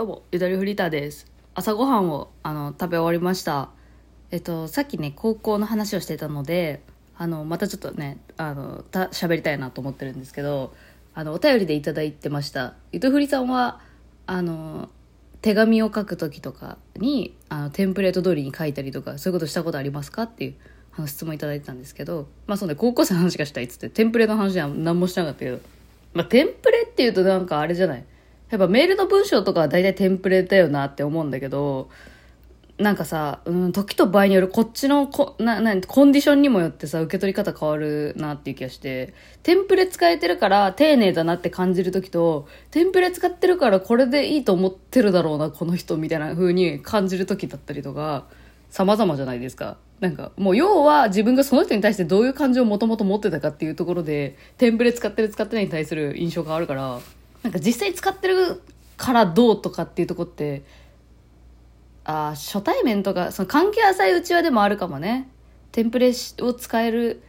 どうも、ゆだりフリーターです。朝ごはんをあの食べ終わりました。えっと、さっきね、高校の話をしてたので、あの、またちょっとね、あの、た喋りたいなと思ってるんですけど、あの、お便りでいただいてました。ゆとふりさんは、あの、手紙を書く時とかに、あの、テンプレート通りに書いたりとか、そういうことしたことありますか？っていう、あの質問いただいてたんですけど、まあ、そんで、高校生の話がしたいっつって、テンプレの話は何もしなかったけど、まあ、テンプレっていうとなんかあれじゃない？やっぱメールの文章とかは大体テンプレだよなって思うんだけど、なんかさ、うん、時と場合によるこっちのこななコンディションにもよってさ、受け取り方変わるなっていう気がして、テンプレ使えてるから丁寧だなって感じる時と、テンプレ使ってるからこれでいいと思ってるだろうな、この人みたいな風に感じる時だったりとか、様々じゃないですか。なんか、もう要は自分がその人に対してどういう感情をもともと持ってたかっていうところで、テンプレ使ってる使ってないに対する印象があるから、なんか実際使ってるからどうとかっていうとこって、あ初対面とか、その関係浅いうちはでもあるかもね。テンプレを使える、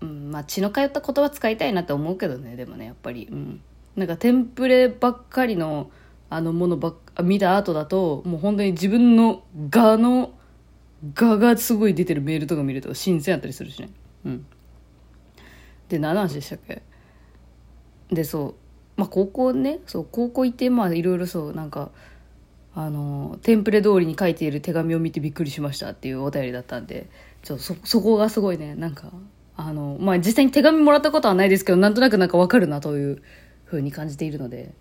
うん、まあ血の通った言葉使いたいなって思うけどね、でもね、やっぱり。うん。なんかテンプレばっかりの、あのものばっか見た後だと、もう本当に自分の画の、画がすごい出てるメールとか見ると新鮮やったりするしね。うん。で、何の話でしたっけ？で、そう。まあ高校ね、そう、高校行って、まあいろいろそう、なんか、あの、テンプレ通りに書いている手紙を見てびっくりしましたっていうお便りだったんで、ちょっとそ、そこがすごいね、なんか、あの、まあ実際に手紙もらったことはないですけど、なんとなくなんかわかるなというふうに感じているので、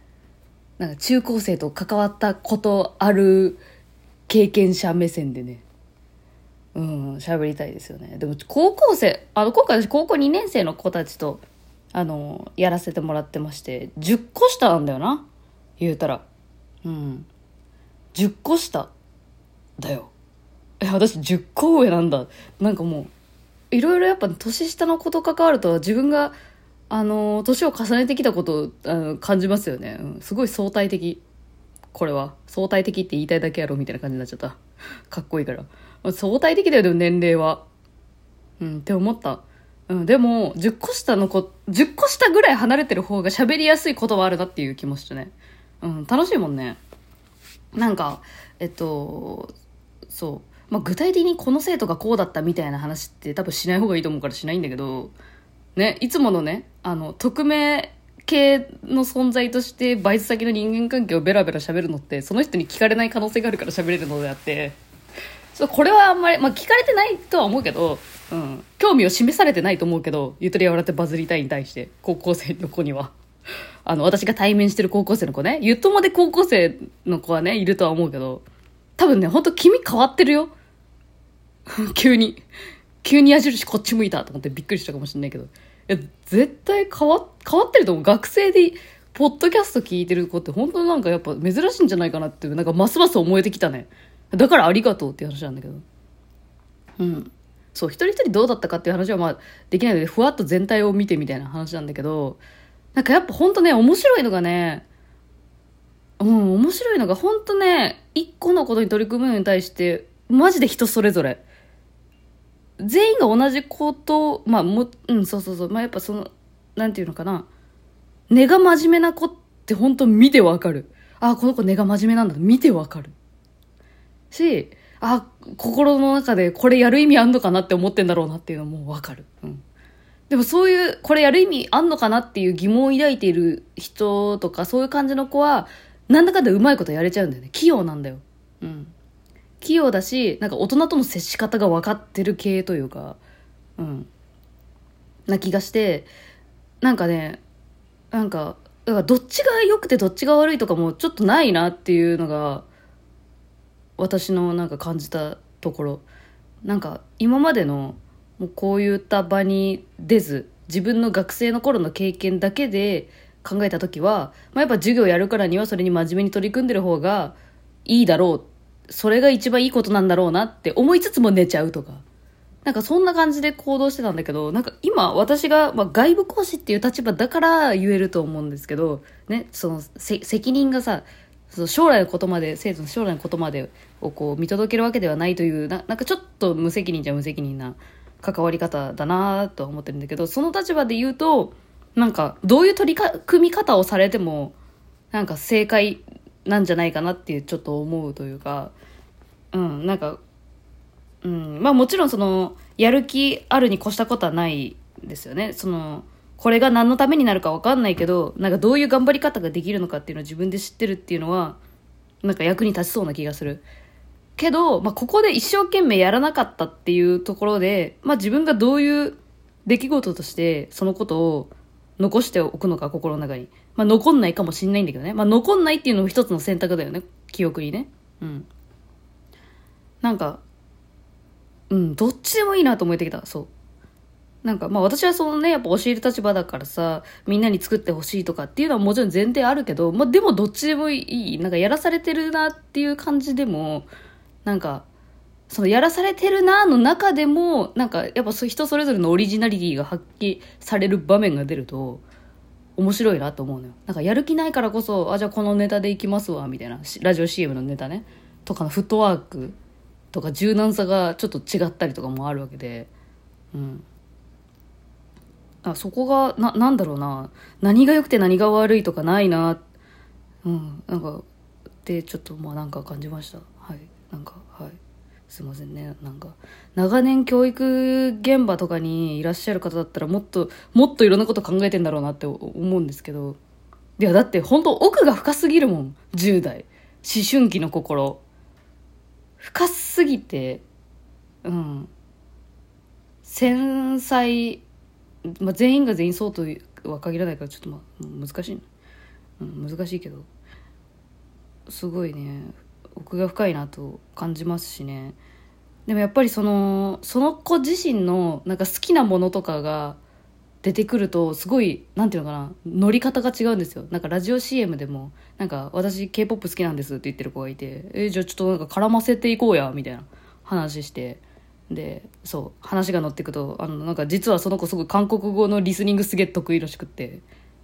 なんか中高生と関わったことある経験者目線でね、うん、喋りたいですよね。でも、高校生、あの、今回私高校2年生の子たちと、あの、やらせてもらってまして、10個下なんだよな。言うたら。うん。10個下。だよ。え、私10個上なんだ。なんかもう、いろいろやっぱ年下の子と関わると自分が、あの、年を重ねてきたことをあの感じますよね。うん。すごい相対的。これは。相対的って言いたいだけやろみたいな感じになっちゃった。かっこいいから。相対的だよ、でも年齢は。うん、って思った。うん、でも、10個下の子、10個下ぐらい離れてる方が喋りやすいことはあるなっていう気もしてね。うん、楽しいもんね。なんか、えっと、そう。まあ、具体的にこの生徒がこうだったみたいな話って多分しない方がいいと思うからしないんだけど、ね、いつものね、あの、匿名系の存在としてバイト先の人間関係をベラベラ喋るのって、その人に聞かれない可能性があるから喋れるのであって、そうこれはあんまり、まあ、聞かれてないとは思うけど、うん、興味を示されてないと思うけど、ゆとりは笑ってバズりたいに対して、高校生の子には。あの、私が対面してる高校生の子ね、ゆともで高校生の子はね、いるとは思うけど、多分ね、ほんと君変わってるよ。急に。急に矢印こっち向いたと思ってびっくりしたかもしれないけど。いや、絶対変わ、変わってると思う。学生で、ポッドキャスト聞いてる子って本当なんかやっぱ珍しいんじゃないかなっていう、なんかますます思えてきたね。だからありがとうっていう話なんだけど。うん。そう、一人一人どうだったかっていう話はまあできないので、ふわっと全体を見てみたいな話なんだけど、なんかやっぱ本当ね、面白いのがね、うん、面白いのが本当ね、一個のことに取り組むのに対して、マジで人それぞれ。全員が同じこと、まあも、うん、そうそうそう、まあやっぱその、なんていうのかな、根が真面目な子って本当見てわかる。あ、この子根が真面目なんだ。見てわかる。し、あ、心の中でこれやる意味あんのかなって思ってんだろうなっていうのもわかる。うん。でもそういう、これやる意味あんのかなっていう疑問を抱いている人とか、そういう感じの子は、なんだかんだうまいことやれちゃうんだよね。器用なんだよ。うん。器用だし、なんか大人との接し方が分かってる系というか、うん。な気がして、なんかね、なんか、だからどっちが良くてどっちが悪いとかもちょっとないなっていうのが、私のなんか感じたところ。なんか今までの、もうこういった場に出ず、自分の学生の頃の経験だけで考えた時は、まあ、やっぱ授業やるからにはそれに真面目に取り組んでる方がいいだろう。それが一番いいことなんだろうなって思いつつも寝ちゃうとか。なんかそんな感じで行動してたんだけど、なんか今私が、まあ、外部講師っていう立場だから言えると思うんですけど、ね、その責任がさ、その将来のことまで、生徒の将来のことまでをこう見届けるわけではないという、ななんかちょっと無責任じゃ無責任な関わり方だなと思ってるんだけど、その立場で言うと、なんかどういう取り組み方をされても、なんか正解なんじゃないかなっていうちょっと思うというかうんなんかうんまあもちろんそのやる気あるに越したことはないですよね。そのこれが何のためになるか分かんないけどなんかどういう頑張り方ができるのかっていうのを自分で知ってるっていうのはなんか役に立ちそうな気がする。けど、まあ、ここで一生懸命やらなかったっていうところで、まあ、自分がどういう出来事としてそのことを残しておくのか心の中に、まあ、残んないかもしんないんだけどね、まあ、残んないっていうのも一つの選択だよね。記憶にね。うん。なんかうんどっちでもいいなと思えてきた。そう。なんかまあ私はそのねやっぱ教える立場だからさみんなに作ってほしいとかっていうのはもちろん前提あるけど、まあ、でもどっちでもいいなんかやらされてるなっていう感じでもなんかそのやらされてるなの中でもなんかやっぱ人それぞれのオリジナリティが発揮される場面が出ると面白いなと思うのよ。なんかやる気ないからこそあじゃあこのネタでいきますわみたいな。ラジオ CM のネタね。とかのフットワークとか柔軟さがちょっと違ったりとかもあるわけで。うん。あそこがななんだろうな。何が良くて何が悪いとかないな。うんなんかってちょっとまあなんか感じました。はい。なんかはい。すいませんね。なんか長年教育現場とかにいらっしゃる方だったらもっともっといろんなこと考えてんだろうなって思うんですけど。いやだって本当奥が深すぎるもん。10代。思春期の心。深すぎてうん。繊細まあ、全員が全員そうとは限らないからちょっとまあ難しい、うん、難しいけど。すごいね。奥が深いなと感じますしね。でもやっぱりそのその子自身のなんか好きなものとかが出てくるとすごいなんていうのかな。乗り方が違うんですよ。なんかラジオ CM でもなんか私 k p o p 好きなんですって言ってる子がいてえじゃあちょっとなんか絡ませていこうやみたいな話して。でそう話が乗っていくとあのなんか実はその子すごい韓国語のリスニングすげえ得意らしくって、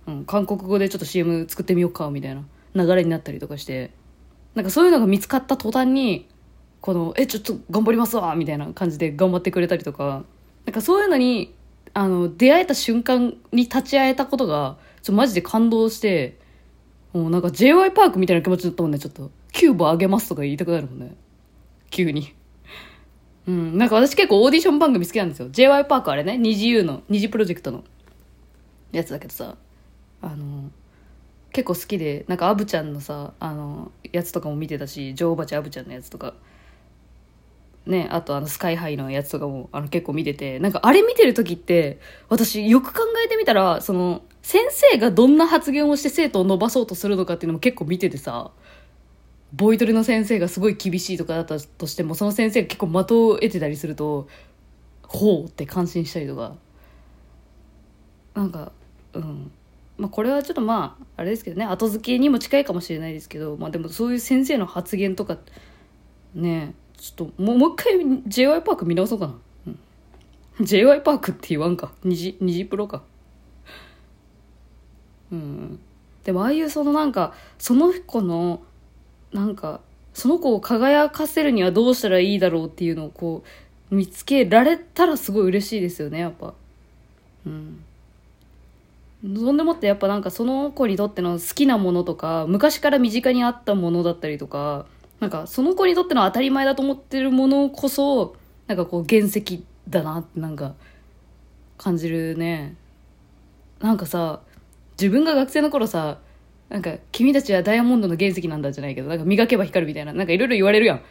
うん、韓国語でちょっと CM 作ってみようかみたいな流れになったりとかしてなんかそういうのが見つかった途端にこの「えちょっと頑張りますわ」みたいな感じで頑張ってくれたりとかなんかそういうのにあの出会えた瞬間に立ち会えたことがちょマジで感動してもうなんか j y パークみたいな気持ちだったもんねちょっと。キューブあげますとか言いたくなるもんね。急に。うん、なんか私結構オーディション番組好きなんですよ。j y パークあれね。二次 U の。二次プロジェクトの。やつだけどさ。あの結構好きで。なんかアブちゃんのさあのやつとかも見てたし。女王蜂アブちゃんのやつとか。ね。あとあのスカイハイのやつとかもあの結構見てて。なんかあれ見てる時って私よく考えてみたらその先生がどんな発言をして生徒を伸ばそうとするのかっていうのも結構見ててさ。ボイトレの先生がすごい厳しいとかだったとしてもその先生が結構的を得てたりするとほうって感心したりとかなんかうん。まあこれはちょっとまああれですけどね後付けにも近いかもしれないですけどまあでもそういう先生の発言とかねちょっともうもう一回 j y パーク見直そうかな、うん、j y パークって言わんか。虹虹プロか。うん。でもああいうそのなんかその子のなんかその子を輝かせるにはどうしたらいいだろうっていうのをこう見つけられたらすごい嬉しいですよねやっぱ。うん。そんでもってやっぱなんかその子にとっての好きなものとか昔から身近にあったものだったりとかなんかその子にとっての当たり前だと思ってるものこそなんかこう原石だなってなんか感じるね。なんかさ自分が学生の頃さなんか、君たちはダイヤモンドの原石なんだじゃないけど、なんか磨けば光るみたいな、なんかいろいろ言われるやん。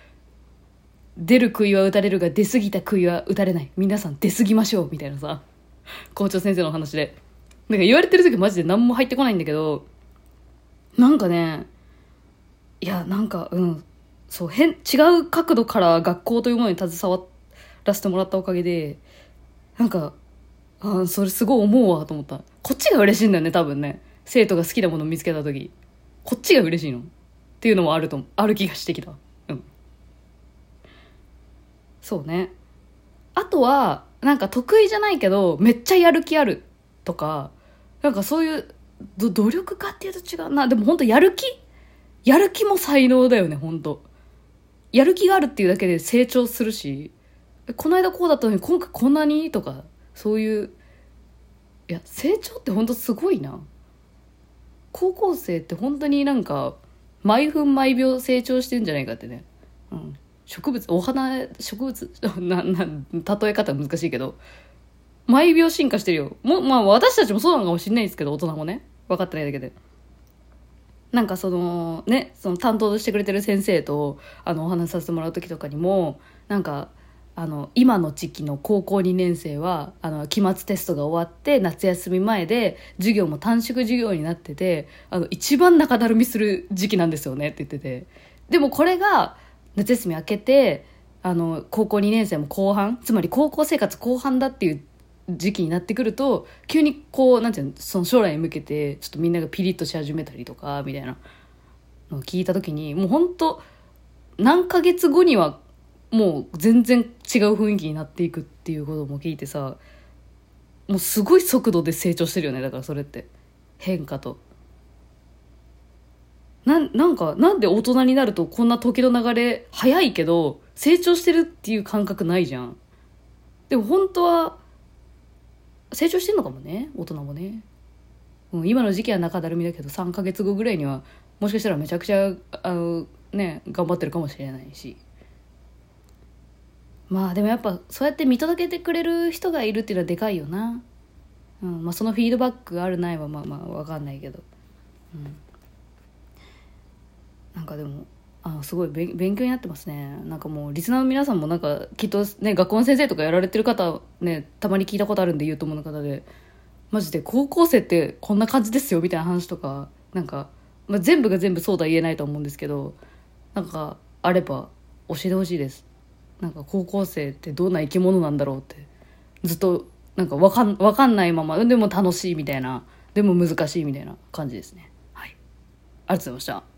出る杭は打たれるが、出過ぎた杭は打たれない。皆さん出過ぎましょう、みたいなさ、校長先生の話で。なんか言われてる時マジで何も入ってこないんだけど、なんかね、いや、なんか、うん、そう、変、違う角度から学校というものに携わらせてもらったおかげで、なんか、あそれすごい思うわと思った。こっちが嬉しいんだよね、多分ね。生徒が好きなものを見つけた時こっちが嬉しいの。っていうのもあるとある気がしてきた。うん。そうね。あとはなんか得意じゃないけどめっちゃやる気あるとかなんかそういう努力家っていうと違うな。でも本当やる気？やる気も才能だよね本当。やる気があるっていうだけで成長するしこの間こうだったのに今回こんなに？とかそういういや成長って本当すごいな。高校生って本当になんか毎分毎秒成長してんじゃないかってね、うん、植物お花植物 なな例え方難しいけど。毎秒進化してるよ。もまあ私たちもそうなのかもしれないですけど大人もね。分かってないだけで。なんかそのねその担当してくれてる先生とあのお話しさせてもらう時とかにもなんかあの今の時期の高校2年生はあの期末テストが終わって夏休み前で授業も短縮授業になっててあの一番中だるみする時期なんですよねって言ってて。でもこれが夏休み明けてあの高校2年生も後半つまり高校生活後半だっていう時期になってくると急にこうなんていうのその将来に向けてちょっとみんながピリッとし始めたりとかみたいなのを聞いた時にもう本当何ヶ月後にはもう全然違う雰囲気になっていくっていうことも聞いてさもうすごい速度で成長してるよねだからそれって変化と。ななんかなんで大人になるとこんな時の流れ早いけど成長してるっていう感覚ないじゃん。でも本当は成長してんのかもね大人もね、うん、今の時期は中だるみだけど3ヶ月後ぐらいにはもしかしたらめちゃくちゃあのね頑張ってるかもしれないしまあでもやっぱそうやって見届けてくれる人がいるっていうのはでかいよな、うんまあ、そのフィードバックがあるないはまあまあ分かんないけど、うん、なんかでもあすごい勉強になってますね。なんかもうリスナーの皆さんもなんかきっとね学校の先生とかやられてる方ねたまに聞いたことあるんで言うと思う方でマジで高校生ってこんな感じですよみたいな話とかなんか、まあ、全部が全部そうとは言えないと思うんですけどなんかあれば教えてほしいです。なんか高校生ってどんな生き物なんだろうってずっとなんか分かん分かんないままでも楽しいみたいなでも難しいみたいな感じですね。はい。ありがとうございました。